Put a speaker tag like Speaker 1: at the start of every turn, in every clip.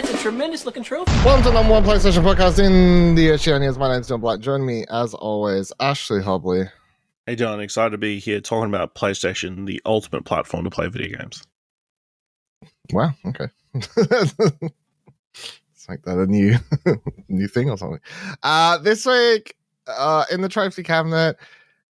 Speaker 1: that's a tremendous looking trophy.
Speaker 2: Welcome to the number one PlayStation podcast in the Oceanias. My name's John Blight. Join me, as always, Ashley Hobley.
Speaker 3: Hey, John, excited to be here talking about PlayStation, the ultimate platform to play video games.
Speaker 2: Wow, okay. Let's make that a new new thing or something. Uh this week, uh in the trophy cabinet,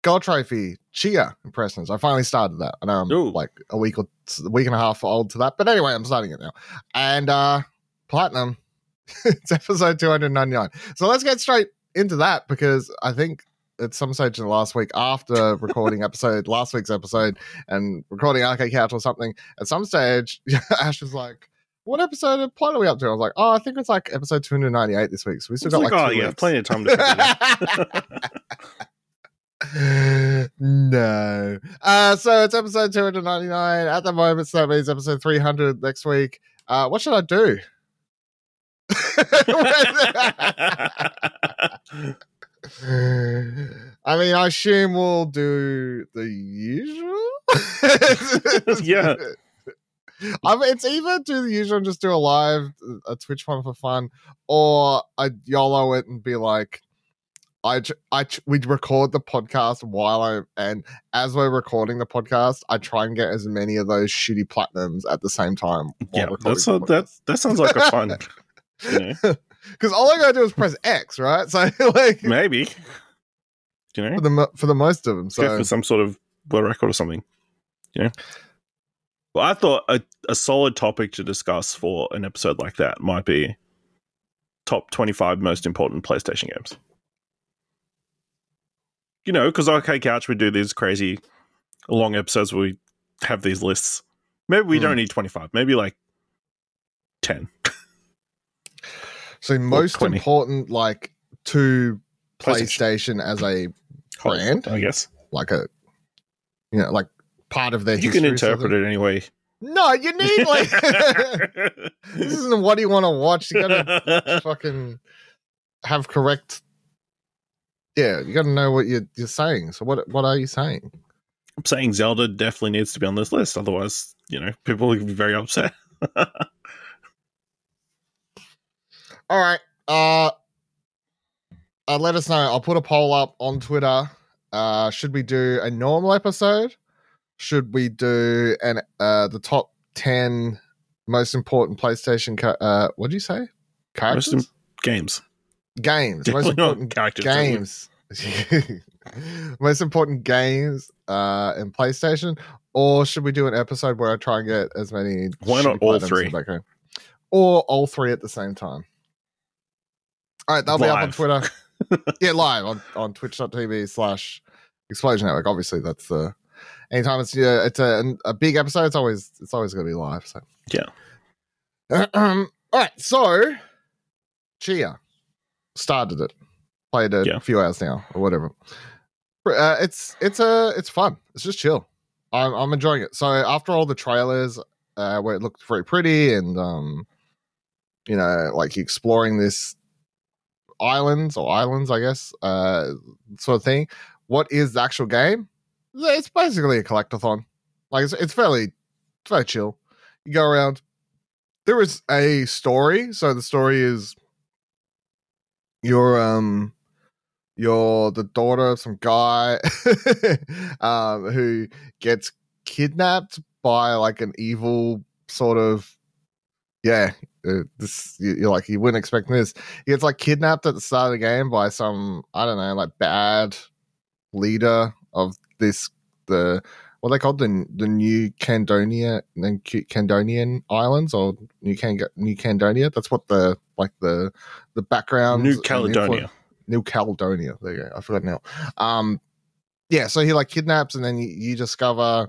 Speaker 2: gold trophy, Tchia impressions. I finally started that. I know I'm
Speaker 3: Ooh.
Speaker 2: like a week or a week and a half old to that, but anyway, I'm starting it now. And uh platinum, it's episode 299. So let's get straight into that because I think at some stage in the last week after recording episode last week's episode and recording Arcade Couch or something, at some stage Ash was like, What episode of Plot are we up to? I was like, Oh, I think it's like episode 298 this week. So we still got
Speaker 3: like,
Speaker 2: like,
Speaker 3: oh, yeah,
Speaker 2: weeks.
Speaker 3: plenty of time to
Speaker 2: no. Uh, so it's episode 299 at the moment, so that means episode 300 next week. Uh, what should I do? I mean, I assume we'll do the usual.
Speaker 3: Yeah.
Speaker 2: I mean, it's either do the usual and just do a live, a Twitch one for fun, or I YOLO it and be like, I, I, we'd record the podcast while I, and as we're recording the podcast, I try and get as many of those shitty platinums at the same time.
Speaker 3: yeah, that's a, that, that sounds like a fun,
Speaker 2: Because all I gotta do is press X, right? So, like,
Speaker 3: maybe. You know,
Speaker 2: for the, mo- for the most of them.
Speaker 3: go
Speaker 2: So,
Speaker 3: for some sort of world record or something. You know? Well, I thought a, a solid topic to discuss for an episode like that might be top 25 most important PlayStation games. You know, because Arcade Couch would do these crazy long episodes where we have these lists. Maybe we
Speaker 2: Hmm.
Speaker 3: don't need 25, maybe like 10.
Speaker 2: so most
Speaker 3: 20.
Speaker 2: important, like, to
Speaker 3: PlayStation.
Speaker 2: PlayStation as a brand,
Speaker 3: I guess.
Speaker 2: like a, you know, like part of their
Speaker 3: You can interpret it anyway.
Speaker 2: No, you need, like, this isn't what you want to watch. You gotta fucking have correct. Yeah, you got to know what you're you're saying. So what what are you saying?
Speaker 3: I'm saying Zelda definitely needs to be on this list. Otherwise, you know, people will be very upset.
Speaker 2: All right. Uh, uh let us know. I'll put a poll up on Twitter. Uh should we do a normal episode? Should we do an uh the top 10 most important PlayStation ca- uh what do you say? Characters?
Speaker 3: Im- games.
Speaker 2: games.
Speaker 3: Definitely
Speaker 2: most important
Speaker 3: characters.
Speaker 2: games. most important games uh in PlayStation or should we do an episode where I try and get as many
Speaker 3: Why not all three?
Speaker 2: Or all three at the same time. All right, that'll be up on Twitter. yeah, live on, on twitch.tv slash explosion network. Obviously, that's the anytime it's yeah, it's a, a big episode, it's always it's always gonna be live. So
Speaker 3: Yeah.
Speaker 2: Um, all right, so Tchia started it, played it
Speaker 3: Yeah.
Speaker 2: a few hours now or whatever. Uh, it's it's a it's fun. It's just chill. I'm I'm enjoying it. So after all the trailers, uh, where it looked very pretty and um, you know, like exploring this islands or islands, I guess, uh, sort of thing. What is the actual game? It's basically a collectathon. Like it's, it's fairly, very chill. You go around. There is a story. So the story is you're um you're the daughter of some guy um who gets kidnapped by like an evil sort of yeah uh, this you- you're like you wouldn't expect this he gets like kidnapped at the start of the game by some i don't know like bad leader of this the what they called the the new Candonia then Candonian Islands or New Can New Candonia. That's what the like the the background
Speaker 3: New
Speaker 2: and
Speaker 3: Caledonia.
Speaker 2: New Caledonia. There you go. I forgot now. Um, yeah. So he like kidnaps, and then you, you discover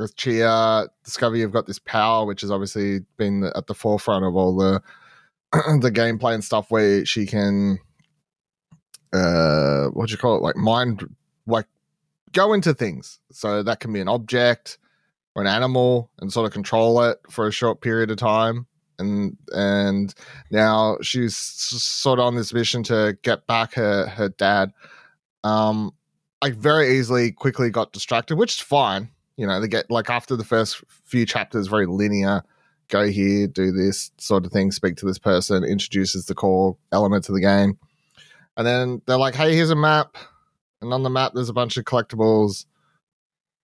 Speaker 2: with Tchia, discover you've got this power, which has obviously been at the forefront of all the the gameplay and stuff, where she can, uh, what do you call it, like mind, like go into things. So that can be an object or an animal, and sort of control it for a short period of time. And and now she's sort of on this mission to get back her her dad. Um, I very easily quickly got distracted, which is fine. You know, they get like after the first few chapters, very linear go here, do this sort of thing, speak to this person, introduces the core elements of the game. And then they're like, hey, here's a map. And on the map, there's a bunch of collectibles.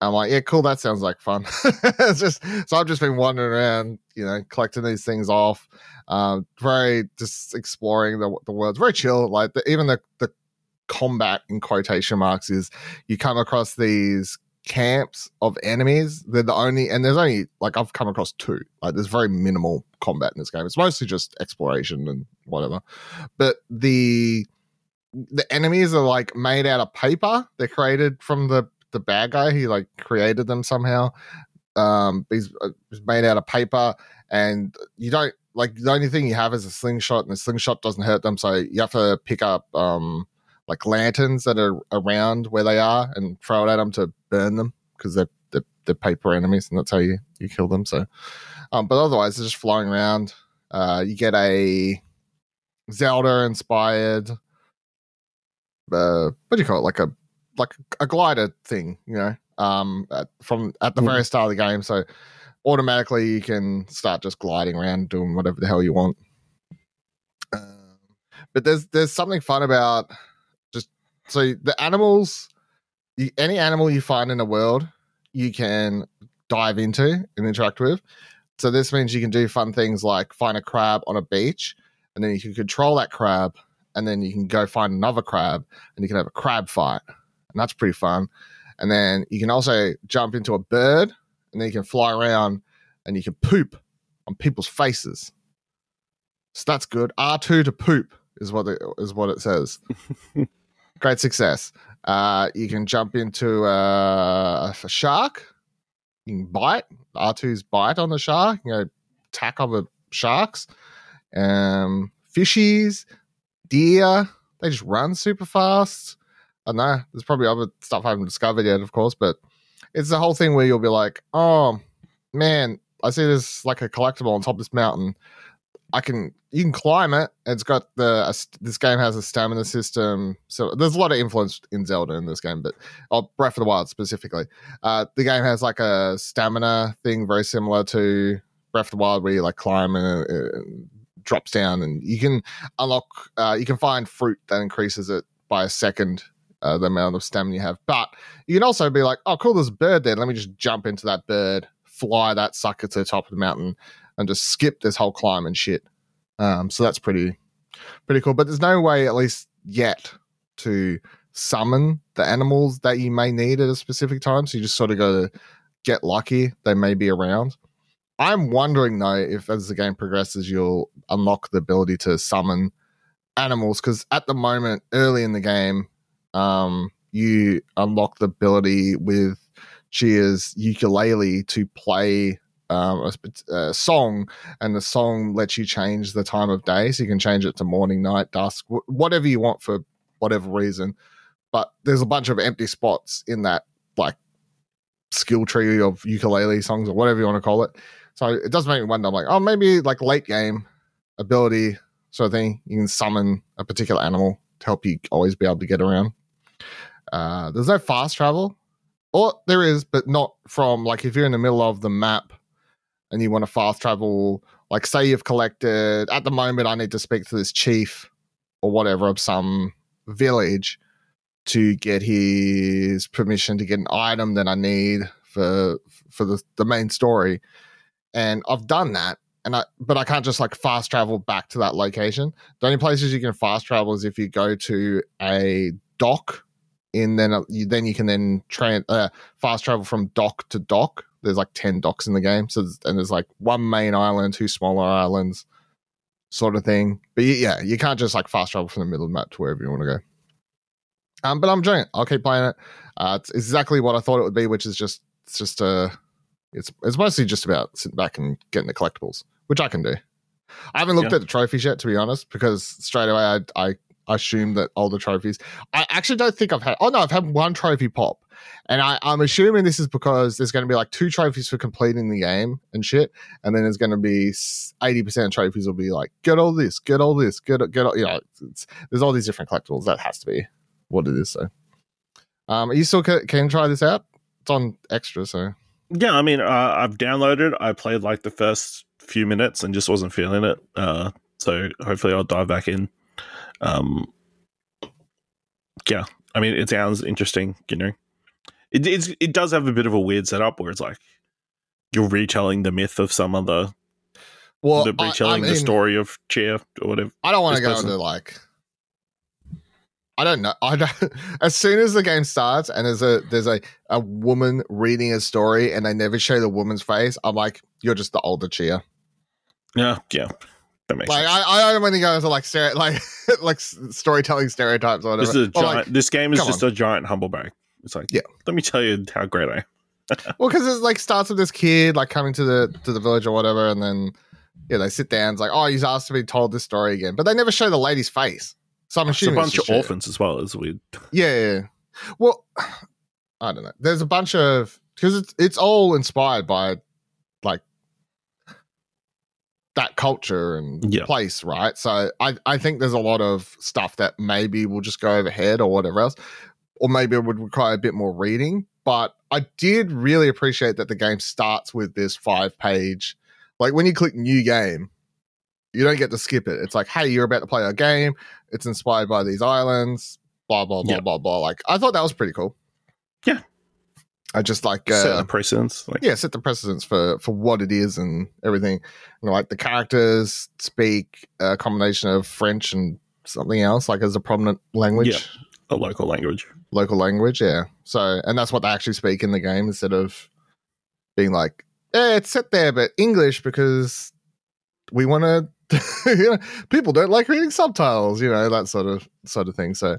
Speaker 2: I'm like, yeah, cool. That sounds like fun. it's just so I've just been wandering around, you know, collecting these things off. Um, very just exploring the the world. Very chill. Like the, even the the combat in quotation marks is you come across these camps of enemies. They're the only, and there's only like I've come across two. Like there's very minimal combat in this game. It's mostly just exploration and whatever. But the the enemies are like made out of paper. They're created from the the bad guy. He like created them somehow. Um, he's, uh, he's made out of paper, and you don't like the only thing you have is a slingshot, and the slingshot doesn't hurt them. So you have to pick up um like lanterns that are around where they are and throw it at them to burn them because they're, they're, they're paper enemies, and that's how you you kill them. So, um, but otherwise they're just flying around. Uh, you get a Zelda inspired. Uh, what do you call it? Like a like a glider thing, you know, um, at, from at the
Speaker 3: Mm.
Speaker 2: very start of the game. So automatically you can start just gliding around doing whatever the hell you want. Um, but there's there's something fun about so the animals, you, any animal you find in the world, you can dive into and interact with. So this means you can do fun things like find a crab on a beach, and then you can control that crab, and then you can go find another crab, and you can have a crab fight and that's pretty fun. And then you can also jump into a bird, and then you can fly around, and you can poop on people's faces. So that's good. R two to poop is what what it says. Great success. Uh, you can jump into uh, a shark. You can bite. R 2's bite on the shark. You know, attack other sharks. Um, fishies, deer. They just run super fast. I know. There's probably other stuff I haven't discovered yet, of course, but it's the whole thing where you'll be like, oh man, I see this like a collectible on top of this mountain. I can you can climb it. It's got the this game has a stamina system, so there's a lot of influence in Zelda in this game, but oh, Breath of the Wild specifically. Uh, the game has like a stamina thing very similar to Breath of the Wild, where you like climb and it, it drops down, and you can unlock. Uh, you can find fruit that increases it by a second uh, the amount of stamina you have. But you can also be like, oh, cool, there's a bird there. Let me just jump into that bird, fly that sucker to the top of the mountain, and just skip this whole climb and shit. Um, so that's pretty, pretty cool. But there's no way, at least yet, to summon the animals that you may need at a specific time. So you just sort of go to get lucky. They may be around. I'm wondering though if as the game progresses, you'll unlock the ability to summon animals because at the moment, early in the game, um, you unlock the ability with Tchia's ukulele to play um, a, a song, and the song lets you change the time of day. So you can change it to morning, night, dusk, wh- whatever you want for whatever reason. But there's a bunch of empty spots in that like skill tree of ukulele songs or whatever you want to call it. So it does make me wonder. I'm like, oh, maybe like late game ability sort of thing. You can summon a particular animal to help you always be able to get around. Uh, there's no fast travel, or there is, but not from like if you're in the middle of the map and you want to fast travel. Like, say you've collected at the moment, I need to speak to this chief or whatever of some village to get his permission to get an item that I need for for the, the main story. And I've done that. And I but I can't just like fast travel back to that location. The only places you can fast travel is if you go to a dock and then uh, you, then you can then train uh, fast travel from dock to dock. There's like ten docks in the game, so and there's like one main island, two smaller islands, sort of thing. But yeah, you can't just like fast travel from the middle of the map to wherever you want to go. Um, but I'm enjoying it. I'll keep playing it. Uh, it's exactly what I thought it would be, which is just it's just uh it's it's mostly just about sitting back and getting the collectibles, which I can do. I haven't looked
Speaker 3: Yeah.
Speaker 2: at the trophies yet, to be honest, because straight away I I assume that all the trophies. I actually don't think I've had. Oh no, I've had one trophy pop, and I, I'm assuming this is because there's going to be like two trophies for completing the game and shit, and then there's going to be eighty percent of trophies will be like get all this, get all this, get get all. You know, there's all these different collectibles. That has to be what it is. So, um, you still can, can try this out? It's on extra, so
Speaker 3: Yeah, I mean, uh, I've downloaded. I played like the first few minutes and just wasn't feeling it. Uh, so hopefully I'll dive back in. Um, yeah, I mean, it sounds interesting. You know, it it's, it does have a bit of a weird setup where it's like you're retelling the myth of some other,
Speaker 2: Well,
Speaker 3: the
Speaker 2: I- I
Speaker 3: retelling the story of Tchia or whatever.
Speaker 2: I don't want to go
Speaker 3: person.
Speaker 2: into like. I don't know. I don't. As soon as the game starts and there's a there's a a woman reading a story and they never show the woman's face, I'm like, you're just the older Tchia.
Speaker 3: Yeah, yeah, that makes
Speaker 2: Like
Speaker 3: sense.
Speaker 2: I, I don't want to go into like stere- like like storytelling stereotypes or whatever.
Speaker 3: this is a giant.
Speaker 2: like,
Speaker 3: this game is just a giant humble brag. It's like,
Speaker 2: Yeah.
Speaker 3: let me tell you how great I am.
Speaker 2: well, because it like starts with this kid like coming to the to the village or whatever, and then yeah, they sit down. It's like, oh, he's asked to be told this story again, but they never show the lady's face. So I'm
Speaker 3: It's a bunch of
Speaker 2: just shit.
Speaker 3: orphans as well as weird.
Speaker 2: Yeah, yeah, yeah. Well, I don't know. There's a bunch of because it's it's all inspired by like that culture and
Speaker 3: Yeah.
Speaker 2: place, right? So I I think there's a lot of stuff that maybe will just go overhead or whatever else, or maybe it would require a bit more reading. But I did really appreciate that the game starts with this five page, like when you click new game. You don't get to skip it. It's like, hey, you're about to play a game. It's inspired by these islands blah blah blah blah blah. Like I thought that was pretty cool.
Speaker 3: Yeah.
Speaker 2: I just like
Speaker 3: Set
Speaker 2: uh,
Speaker 3: the precedence. Like,
Speaker 2: yeah, set the precedence for for what it is and everything. You know, like the characters speak a combination of French and something else, like as a prominent language,
Speaker 3: Yeah. A local language.
Speaker 2: local language. Yeah. So and that's what they actually speak in the game instead of being like, eh, it's set there, but English because we want to. you know, people don't like reading subtitles. You know that sort of sort of thing. So,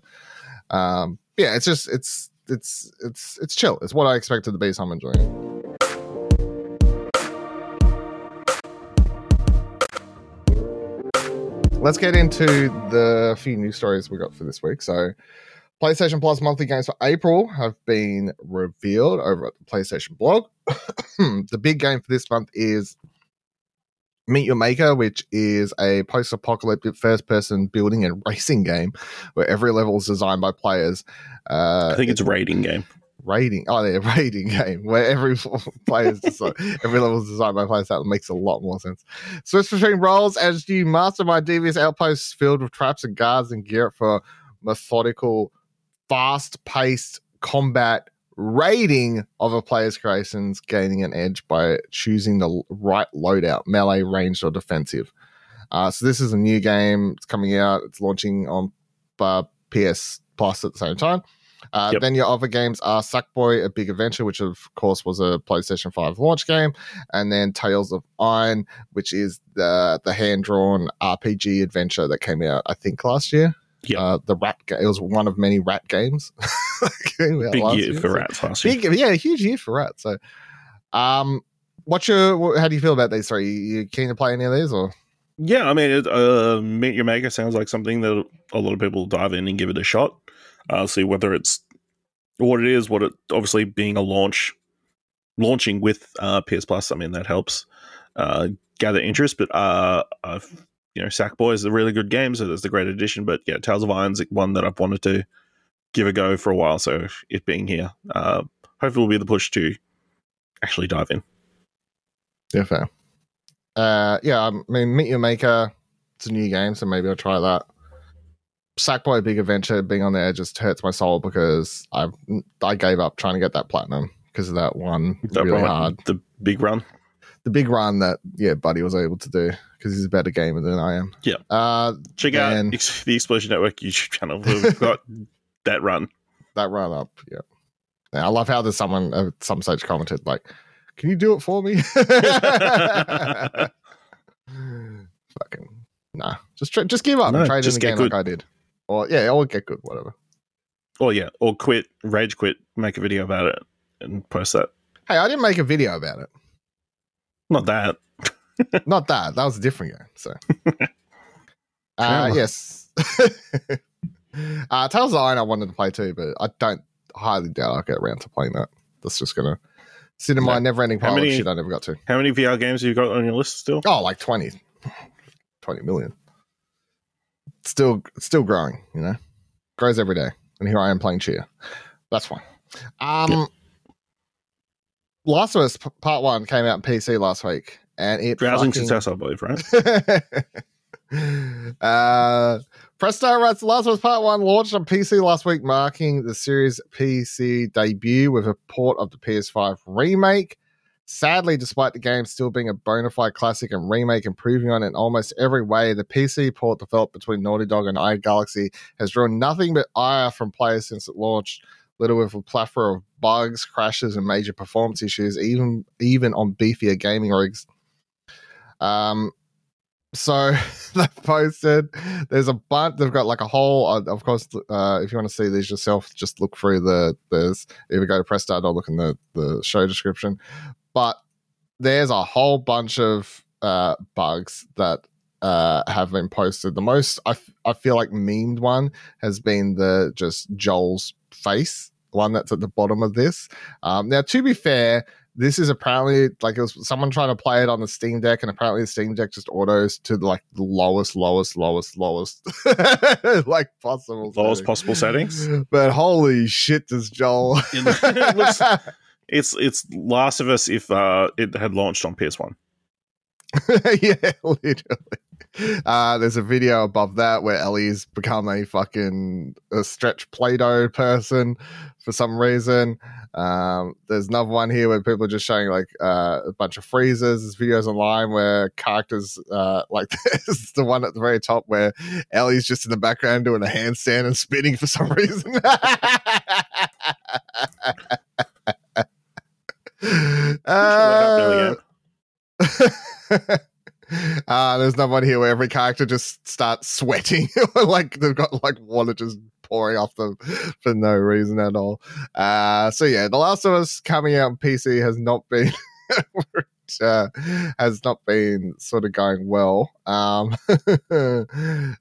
Speaker 2: um, yeah, it's just it's it's it's it's chill. It's what I expected to be. So I'm enjoying it. Let's get into the few news stories we got for this week. So, PlayStation Plus monthly games for April have been revealed over at the PlayStation blog. the big game for this month is Meet Your Maker, which is a post apocalyptic first person building and racing game where every level is designed by players. Uh,
Speaker 3: I think it's a rating game.
Speaker 2: Raiding, Oh, yeah, raiding game where every player is designed, every level is designed by players. That makes a lot more sense. Switch between roles as you mastermind devious outposts filled with traps and guards and gear up for methodical, fast-paced combat rating of a player's creations, gaining an edge by choosing the right loadout, melee, ranged, or defensive. Uh, so this is a new game. It's coming out. It's launching on uh, PS Plus at the same time. Uh,
Speaker 3: Yep.
Speaker 2: Then your other games are Sackboy: A Big Adventure, which of course was a PlayStation Five launch game, and then Tails of Iron, which is the the hand drawn RPG adventure that came out I think last year.
Speaker 3: Yep.
Speaker 2: Uh, the rat. Ga- it was one of many rat games. that came out
Speaker 3: Big year
Speaker 2: year,
Speaker 3: for
Speaker 2: so-
Speaker 3: rats last year.
Speaker 2: Big, yeah, huge year for rats. So, um, what's your? How do you feel about these three? You keen to play any of these or?
Speaker 3: Yeah, I mean, it, uh, Meet Your Maker sounds like something that a lot of people dive in and give it a shot. Uh, see whether it's what it is, what it obviously being a launch, launching with uh, PS Plus. I mean, that helps uh, gather interest. But uh, uh, you know, Sackboy is a really good game, so that's a great addition. But yeah, Tails of Iron's is one that I've wanted to give a go for a while. So it being here, uh, hopefully, will be the push to actually dive in.
Speaker 2: Yeah, fair. Uh, yeah, I mean, Meet Your Maker. It's a new game, so maybe I'll try that. Sackboy: Big Adventure being on there just hurts my soul because I I gave up trying to get that platinum because of that one
Speaker 3: That
Speaker 2: really
Speaker 3: one,
Speaker 2: hard.
Speaker 3: the big run.
Speaker 2: The big run that yeah, Buddy was able to do because he's a better gamer than I am.
Speaker 3: Yeah.
Speaker 2: Uh,
Speaker 3: Check out Ex- the Explosion Network YouTube channel. We've got that run.
Speaker 2: that run up. Yeah. And I love how there's someone at some stage commented like, "Can you do it for me?" Fucking nah. Just try, just give up
Speaker 3: No,
Speaker 2: and trade in
Speaker 3: just
Speaker 2: the game
Speaker 3: good.
Speaker 2: like I did. Or yeah, or get good, whatever.
Speaker 3: Or yeah, or quit, rage quit, make a video about it and post that.
Speaker 2: Hey, I didn't make a video about it.
Speaker 3: Not that.
Speaker 2: Not that. That was a different game. So, uh, yes. uh, Tails of Iron I wanted to play too, but I don't highly doubt I'll get around to playing that. That's just gonna sit in my
Speaker 3: No.
Speaker 2: never-ending pile
Speaker 3: many-
Speaker 2: of shit I never got to.
Speaker 3: How many VR games have you got on your list still?
Speaker 2: Oh, like 20. 20 million. Still still growing, you know. Grows every day. And here I am playing Tchia. That's fine. Um
Speaker 3: Yep.
Speaker 2: Last of Us Part 1 came out on PC last week and it
Speaker 3: Browsing
Speaker 2: fucking-
Speaker 3: success, I believe, right?
Speaker 2: uh, Press Start writes Last of Us Part 1 launched on PC last week, marking the series' PC debut with a port of the PS5 remake. Sadly, despite the game still being a bona fide classic and remake improving on it in almost every way, the PC port developed between Naughty Dog and Iron Galaxy has drawn nothing but ire from players since it launched, little with a plethora of bugs, crashes, and major performance issues, even even on beefier gaming rigs. Um, so they posted there's a bunch they've got like a whole uh, of course uh if you want to see these yourself just look through the there's either go to press start or look in the the show description but there's a whole bunch of uh bugs that uh have been posted the most i, f- I feel like memed one has been the just joel's face one that's at the bottom of this um now to be fair this is apparently like it was someone trying to play it on the Steam Deck, and apparently the Steam Deck just autos to like the lowest, lowest, lowest, lowest, like possible,
Speaker 3: Lowest
Speaker 2: setting.
Speaker 3: possible settings.
Speaker 2: But holy shit, does Joel?
Speaker 3: It looks- It's it's Last of Us if uh, it had launched on PS1.
Speaker 2: yeah, literally. Uh, there's a video above that where Ellie's become a fucking a stretch Play-Doh person for some reason. Um, there's another one here where people are just showing like uh, a bunch of freezers. There's videos online where characters uh, like there's the one at the very top where Ellie's just in the background doing a handstand and spinning for some reason. uh, uh, there's another one here where every character just starts sweating, like they've got like water just pouring off them for no reason at all. Uh, so yeah, The Last of Us coming out on PC has not been. Uh, has not been sort of going well. Um,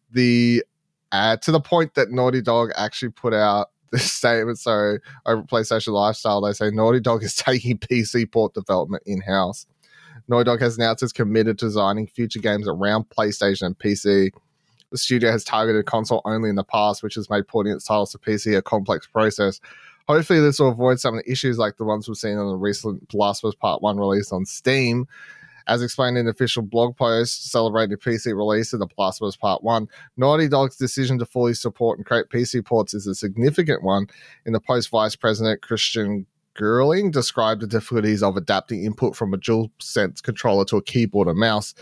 Speaker 2: the uh, to the point that Naughty Dog actually put out this statement. So over PlayStation Lifestyle, they say Naughty Dog is taking PC port development in house. Naughty Dog has announced it's committed to designing future games around PlayStation and PC. The studio has targeted console only in the past, which has made porting its titles to PC a complex process. Hopefully, this will avoid some of the issues like the ones we've seen on the recent Last of Us Part 1 release on Steam. As explained in the official blog post celebrating the PC release of The Last of Us Part 1, Naughty Dog's decision to fully support and create PC ports is a significant one. In the post, Vice President Christian Gyrling described the difficulties of adapting input from a dual sense controller to a keyboard and mouse.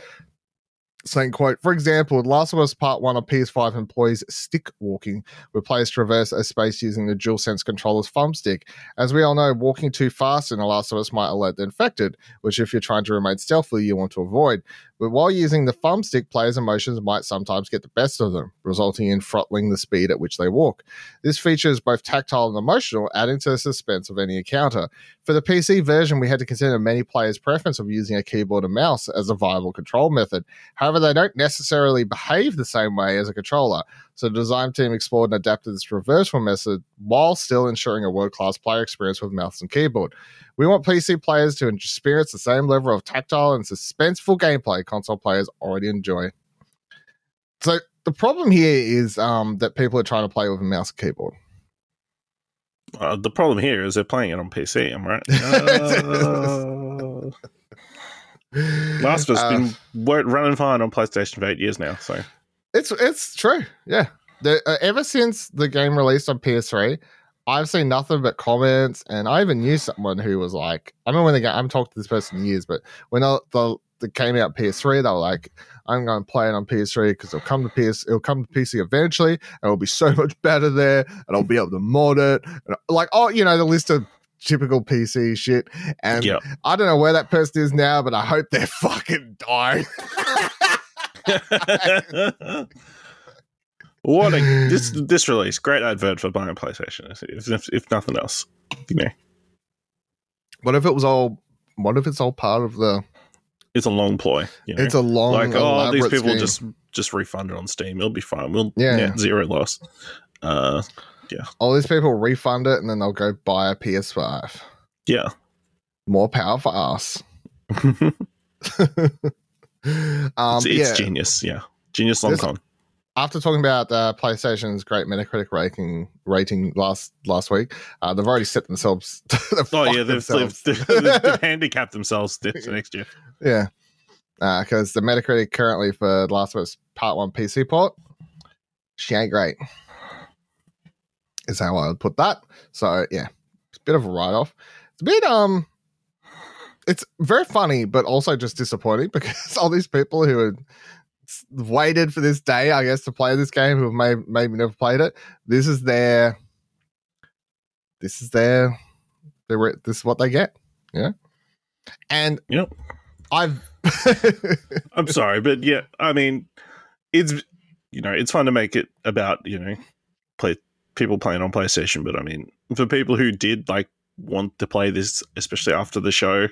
Speaker 2: Saying, quote, for example, Last of Us Part 1 of PS5 employs stick walking, where players traverse a space using the dual sense controller's thumbstick. As we all know, walking too fast in The Last of Us might alert the infected, which if you're trying to remain stealthy, you want to avoid. But while using the thumbstick, players' emotions might sometimes get the best of them, resulting in throttling the speed at which they walk. This feature is both tactile and emotional, adding to the suspense of any encounter. For the PC version, we had to consider many players' preference of using a keyboard and mouse as a viable control method. However, they don't necessarily behave the same way as a controller. So the design team explored and adapted this reversal method while still ensuring a world-class player experience with mouse and keyboard. We want PC players to experience the same level of tactile and suspenseful gameplay console players already enjoy. So the problem here is um, that people are trying to play with a mouse and keyboard.
Speaker 3: Uh, the problem here is they're playing it on PC. Am I right? Uh, Last of Us
Speaker 2: Uh,
Speaker 3: been running fine on PlayStation for eight years now. So
Speaker 2: It's it's true. Yeah. The, uh, ever since the game released on PS3, I've seen nothing but comments, and I even knew someone who was like, I remember when they got, I haven't talked to this person in years, but when the, the, the came out PS3, they were like, I'm going to play it on PS3 because it'll come to PS, it'll come to PC eventually, and it'll be so much better there, and I'll be able to mod it, and like, oh, you know, the list of typical PC shit, and
Speaker 3: yeah,
Speaker 2: I don't know where that person is now, but I hope they're fucking dying.
Speaker 3: what a this this release great advert for buying a PlayStation. If, if, nothing else, you know,
Speaker 2: What if it was all? What if it's all part of the?
Speaker 3: it's a long ploy. You know?
Speaker 2: It's a long,
Speaker 3: like oh these people
Speaker 2: scheme.
Speaker 3: just just refund it on Steam. It'll be fine. We'll
Speaker 2: Yeah.
Speaker 3: yeah, zero loss. Uh, yeah.
Speaker 2: all these people refund it and then they'll go buy a PS5.
Speaker 3: yeah.
Speaker 2: More power for us. um,
Speaker 3: it's, it's
Speaker 2: yeah.
Speaker 3: genius. Yeah, genius long
Speaker 2: This-
Speaker 3: con.
Speaker 2: After talking about uh, PlayStation's great Metacritic rating rating last last week, uh, they've already set themselves. they've
Speaker 3: Oh yeah, they've,
Speaker 2: themselves.
Speaker 3: they've, they've, they've handicapped themselves this next year.
Speaker 2: yeah. because the Metacritic currently for Last of Us Part One PC port, she ain't great. Is how I would put that. So yeah, it's a bit of a write off. It's a bit um, it's very funny, but also just disappointing because all these people who had waited for this day, I guess, to play this game, who have may, maybe never played it, this is their, this is their, their re- this is what they get. Yeah, and
Speaker 3: Yep.
Speaker 2: I've.
Speaker 3: I'm sorry, but yeah, I mean, it's you know, it's fun to make it about you know, play people playing on PlayStation, but I mean, for people who did like want to play this, especially after the show,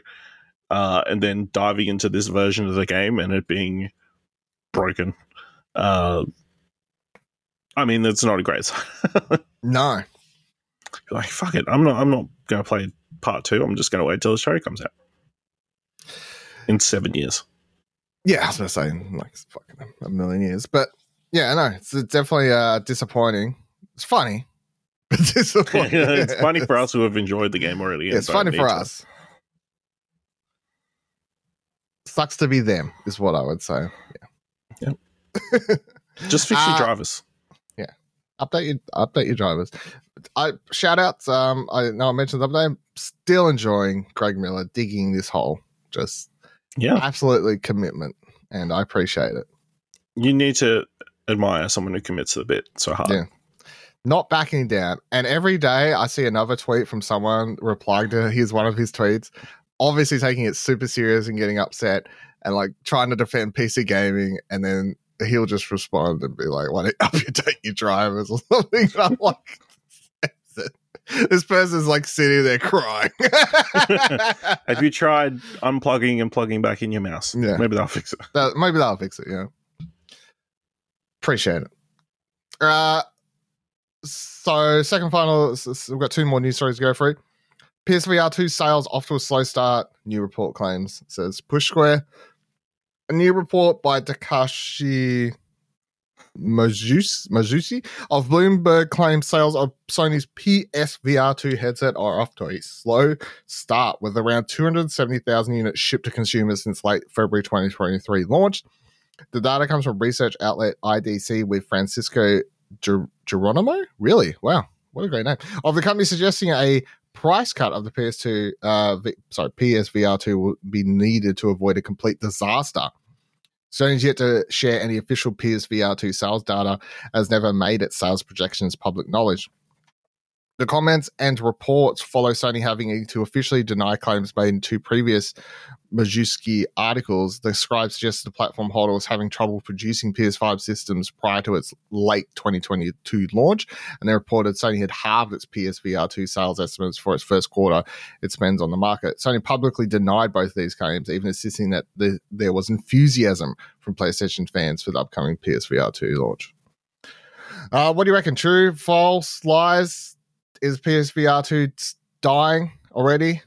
Speaker 3: uh, and then diving into this version of the game and it being broken, uh, I mean, that's not a great sign.
Speaker 2: no,
Speaker 3: like, fuck it, I'm not, I'm not going to play part two. I'm just going to wait till the show comes out in seven years.
Speaker 2: Yeah, I was gonna say like fucking a million years, but yeah, no, it's definitely uh, disappointing. It's funny, disappointing.
Speaker 3: it's funny for us who have enjoyed the game already. and
Speaker 2: It's funny for us. Sucks to be them, is what I would say. Yeah.
Speaker 3: Just fix your
Speaker 2: Uh,
Speaker 3: drivers. Yeah.
Speaker 2: Update your update your drivers. I shout outs. Um, I know I mentioned the other day. I'm still enjoying Greg Miller digging this hole. Just
Speaker 3: Yeah,
Speaker 2: absolutely commitment, and I appreciate it.
Speaker 3: you need to admire someone who commits to the bit so hard.
Speaker 2: Yeah. Not backing down. And every day I see another tweet from someone replying to his one of his tweets, obviously taking it super serious and getting upset and like trying to defend PC gaming, and then he'll just respond and be like, "Why don't you update your drivers or something?" And I'm like. This person's like sitting there crying.
Speaker 3: Have you tried unplugging and plugging back in your mouse?
Speaker 2: Yeah.
Speaker 3: Maybe that'll fix it.
Speaker 2: That, maybe that'll fix it. Yeah, appreciate it. Uh, so second final, we've got two more news stories to go through. PSVR two sales off to a slow start. New report claims says Push Square. A new report by Takashi Mochizuki of Bloomberg claims sales of Sony's PSVR 2 headset are off to a slow start with around 270,000 units shipped to consumers since late February 2023 launch. The data comes from research outlet IDC with Francisco Ger- Jeronimo. Really? Wow. What a great name. Of the company suggesting a price cut of the PS2, uh, v- sorry, PSVR 2 will be needed to avoid a complete disaster. Sony's yet to share any official PSVR 2 sales data, as never made its sales projections public knowledge. The comments and reports follow Sony having to officially deny claims made in two previous Mochizuki articles. The scribe suggested the platform holder was having trouble producing PS5 systems prior to its late 2022 launch, and they reported Sony had halved its PSVR 2 sales estimates for its first quarter it spends on the market. Sony publicly denied both these claims, even insisting that the, there was enthusiasm from PlayStation fans for the upcoming PSVR 2 launch. Uh, what do you reckon? True, false, lies? Is PSVR 2 dying already?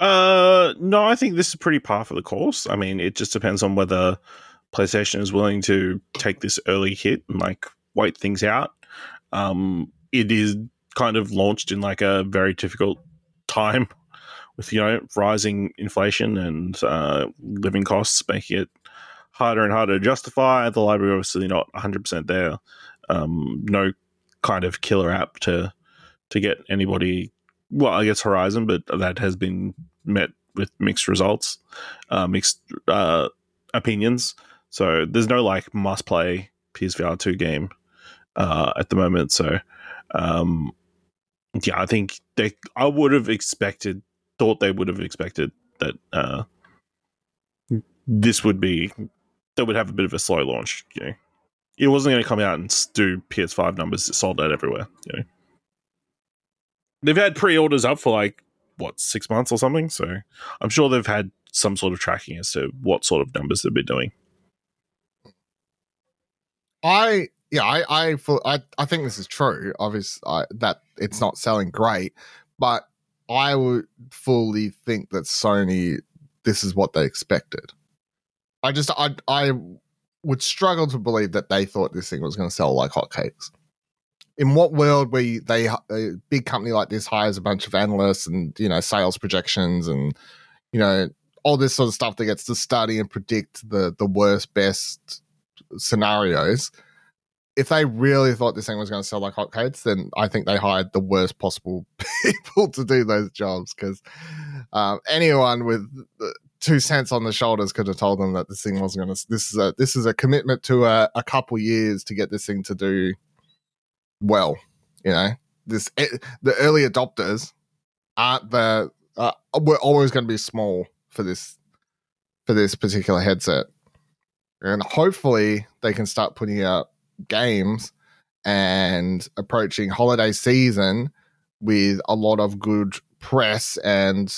Speaker 3: Uh, no, I think this is pretty par for the course. I mean, it just depends on whether PlayStation is willing to take this early hit and like wait things out. Um, it is kind of launched in like a very difficult time with you know rising inflation and uh, living costs making it harder and harder to justify. The library obviously not 100% there. Um, no kind of killer app to to get anybody. Well, I guess Horizon, but that has been met with mixed results, uh, mixed uh, opinions. So there's no like must play PSVR two game uh, at the moment. So um, yeah, I think they. I would have expected, thought they would have expected that uh, this would be they would have a bit of a slow launch. You know, it wasn't going to come out and do PS5 numbers It sold out everywhere. You know, they've had pre-orders up for like what six months or something. So I'm sure they've had some sort of tracking as to what sort of numbers they've been doing.
Speaker 2: I yeah, I I I, I think this is true. Obviously, I, that it's not selling great, but I would fully think that Sony this is what they expected. I just I I would struggle to believe that they thought this thing was going to sell like hotcakes. In what world where they a big company like this hires a bunch of analysts and you know sales projections and you know all this sort of stuff that gets to study and predict the the worst best scenarios if they really thought this thing was going to sell like hotcakes, then I think they hired the worst possible people to do those jobs because um, anyone with two cents on the shoulders could have told them that this thing wasn't going to. This is a this is a commitment to a, a couple years to get this thing to do well. You know, this it, eh, the early adopters aren't the uh, we're always going to be small for this for this particular headset, and hopefully they can start putting out games and approaching holiday season with a lot of good press and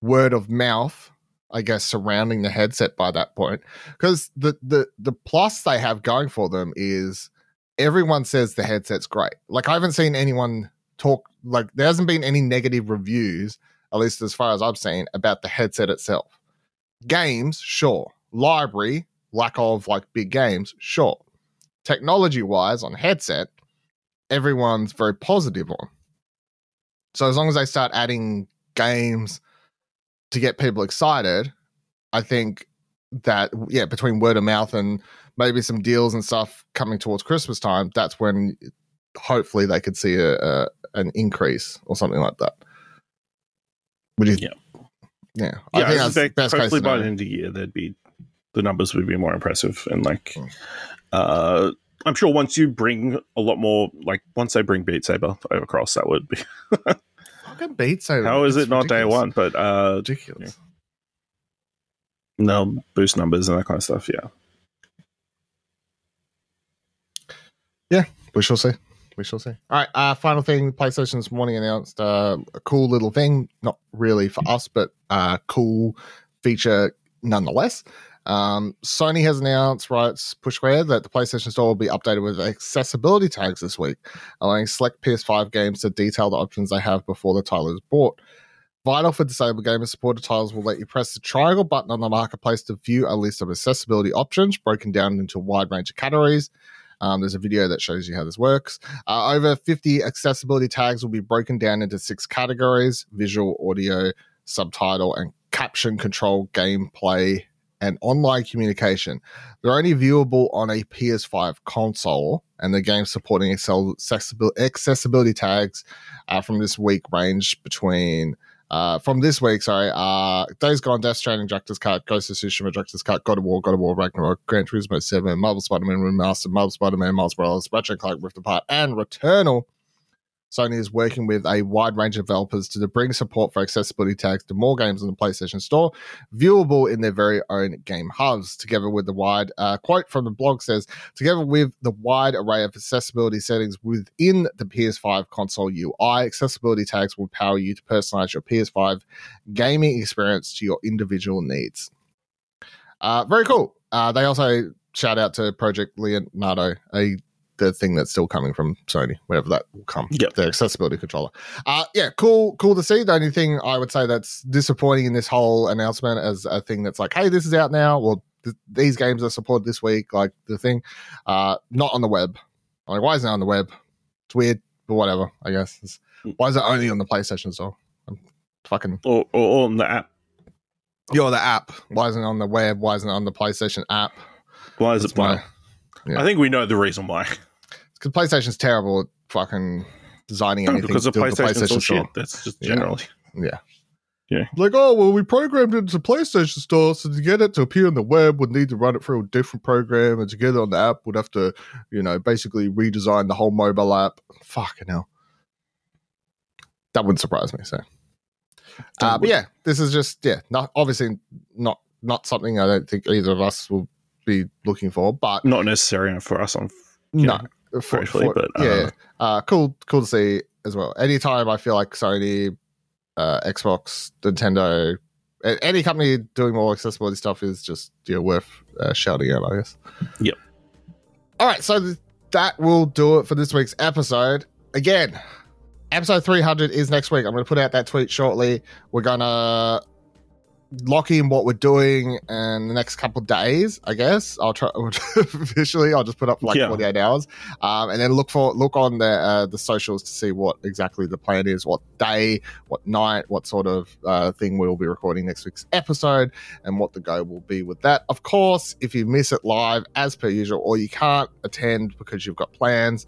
Speaker 2: word of mouth I guess surrounding the headset by that point because the the the plus they have going for them is everyone says the headset's great. Like I haven't seen anyone talk like there hasn't been any negative reviews at least as far as I've seen about the headset itself. Games, sure. Library, lack of like big games, sure technology wise on headset, everyone's very positive on. So as long as they start adding games to get people excited, I think that yeah, between word of mouth and maybe some deals and stuff coming towards Christmas time, that's when hopefully they could see a, a an increase or something like that. Would you?
Speaker 3: Yeah,
Speaker 2: yeah.
Speaker 3: I yeah, think that's fact, best hopefully by the end of the year, there'd be the numbers would be more impressive and like mm. uh I'm sure once you bring a lot more like once they bring Beat Saber across that would be
Speaker 2: fucking Beat Saber.
Speaker 3: How is it not ridiculous. day one? But uh
Speaker 2: ridiculous.
Speaker 3: Yeah. No boost numbers and that kind of stuff, yeah.
Speaker 2: Yeah, we shall see. We shall see. All right. Uh, final thing PlayStation this morning announced uh, a cool little thing, not really for us, but uh, cool feature nonetheless. Um, Sony has announced, writes Push Square, that the PlayStation Store will be updated with accessibility tags this week, allowing select PS5 games to detail the options they have before the title is bought. Vital for disabled gamers supported titles will let you press the triangle button on the marketplace to view a list of accessibility options broken down into a wide range of categories. Um, there's a video that shows you how this works. Uh, over 50 accessibility tags will be broken down into six categories visual, audio, subtitle, and caption control, gameplay, and online communication. They're only viewable on a PS5 console, and the game supporting accessibility tags uh, from this week range between. Uh, from this week, sorry, uh, Days Gone, Death Stranding, Director's Cut, Ghost of Tsushima, Director's Cut, God of War, God of War, Ragnarok, Gran Turismo 7, Marvel Spider-Man Remastered, Marvel Spider-Man, Miles Morales, Ratchet and Clank Rift Apart, and Returnal Sony is working with a wide range of developers to bring support for accessibility tags to more games on the PlayStation Store, viewable in their very own game hubs. Together with the wide uh, quote from the blog says, together with the wide array of accessibility settings within the PS5 console UI, accessibility tags will empower you to personalize your PS5 gaming experience to your individual needs. Uh, very cool. Uh, they also shout out to Project Leonardo, a the thing that's still coming from Sony, wherever that will come.
Speaker 3: Yep.
Speaker 2: The accessibility controller. Uh yeah, cool, cool to see. The only thing I would say that's disappointing in this whole announcement as a thing that's like, hey, this is out now. Well, th- these games are supported this week, like the thing. Uh not on the web. Like, why isn't it on the web? It's weird, but whatever, I guess. It's, mm. why is it only on the PlayStation Store? I'm fucking
Speaker 3: or, or on the app.
Speaker 2: You're the app. Why isn't it on the web? Why isn't it on the PlayStation app?
Speaker 3: Why is That's it my, yeah. I think we know the reason why.
Speaker 2: Because PlayStation's terrible at fucking designing anything.
Speaker 3: because of PlayStation, PlayStation Store. That's just generally.
Speaker 2: Yeah.
Speaker 3: yeah.
Speaker 2: Like, oh, well, we programmed it into PlayStation Store, so to get it to appear on the web, we'd need to run it through a different program, and to get it on the app, we'd have to, you know, basically redesign the whole mobile app. Fucking hell. That wouldn't surprise me, so. Uh, but yeah, this is just yeah, not obviously not not something I don't think either of us will be looking for, but
Speaker 3: not necessary for us on
Speaker 2: no
Speaker 3: know, for, for, but
Speaker 2: yeah, uh, uh, cool, cool to see as well. Anytime I feel like Sony, uh, Xbox, Nintendo, any company doing more accessibility stuff is just you know, worth uh, shouting out, I guess.
Speaker 3: Yep.
Speaker 2: All right, so th- that will do it for this week's episode. Again, episode 300 is next week. I'm going to put out that tweet shortly. We're going to lock in what we're doing in the next couple of days. I guess I'll try officially. I'll just put up like
Speaker 3: Yeah.
Speaker 2: 48 hours, um, and then look for look on the uh, the socials to see what exactly the plan is, what day, what night, what sort of uh, thing we'll be recording next week's episode, and what the go will be with that. Of course, if you miss it live, as per usual, or you can't attend because you've got plans.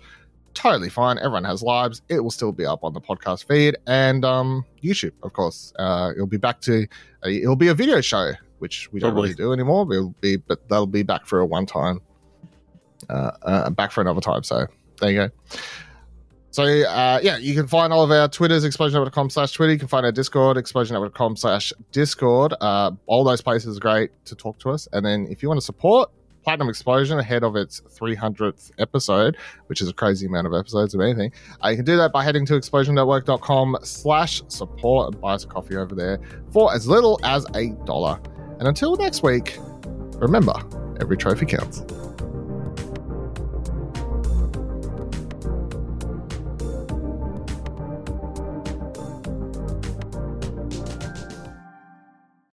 Speaker 2: Totally fine. Everyone has lives. It will still be up on the podcast feed and um, YouTube, of course. Uh, it'll be back to uh, it'll be a video show, which we don't
Speaker 3: Probably.
Speaker 2: really do anymore. It'll be, but they'll be back for a one time, uh, uh, back for another time. So there you go. So uh, yeah, you can find all of our Twitters, explosionnetwork.com slash Twitter. You can find our Discord, explosionnetwork.com slash Discord. Uh, all those places are great to talk to us. And then if you want to support Platinum Explosion ahead of its 300th episode, which is a crazy amount of episodes of anything, uh, you can do that by heading to explosionnetwork.com slash support and buy us a coffee over there for as little as a dollar. And until next week, remember, every trophy counts.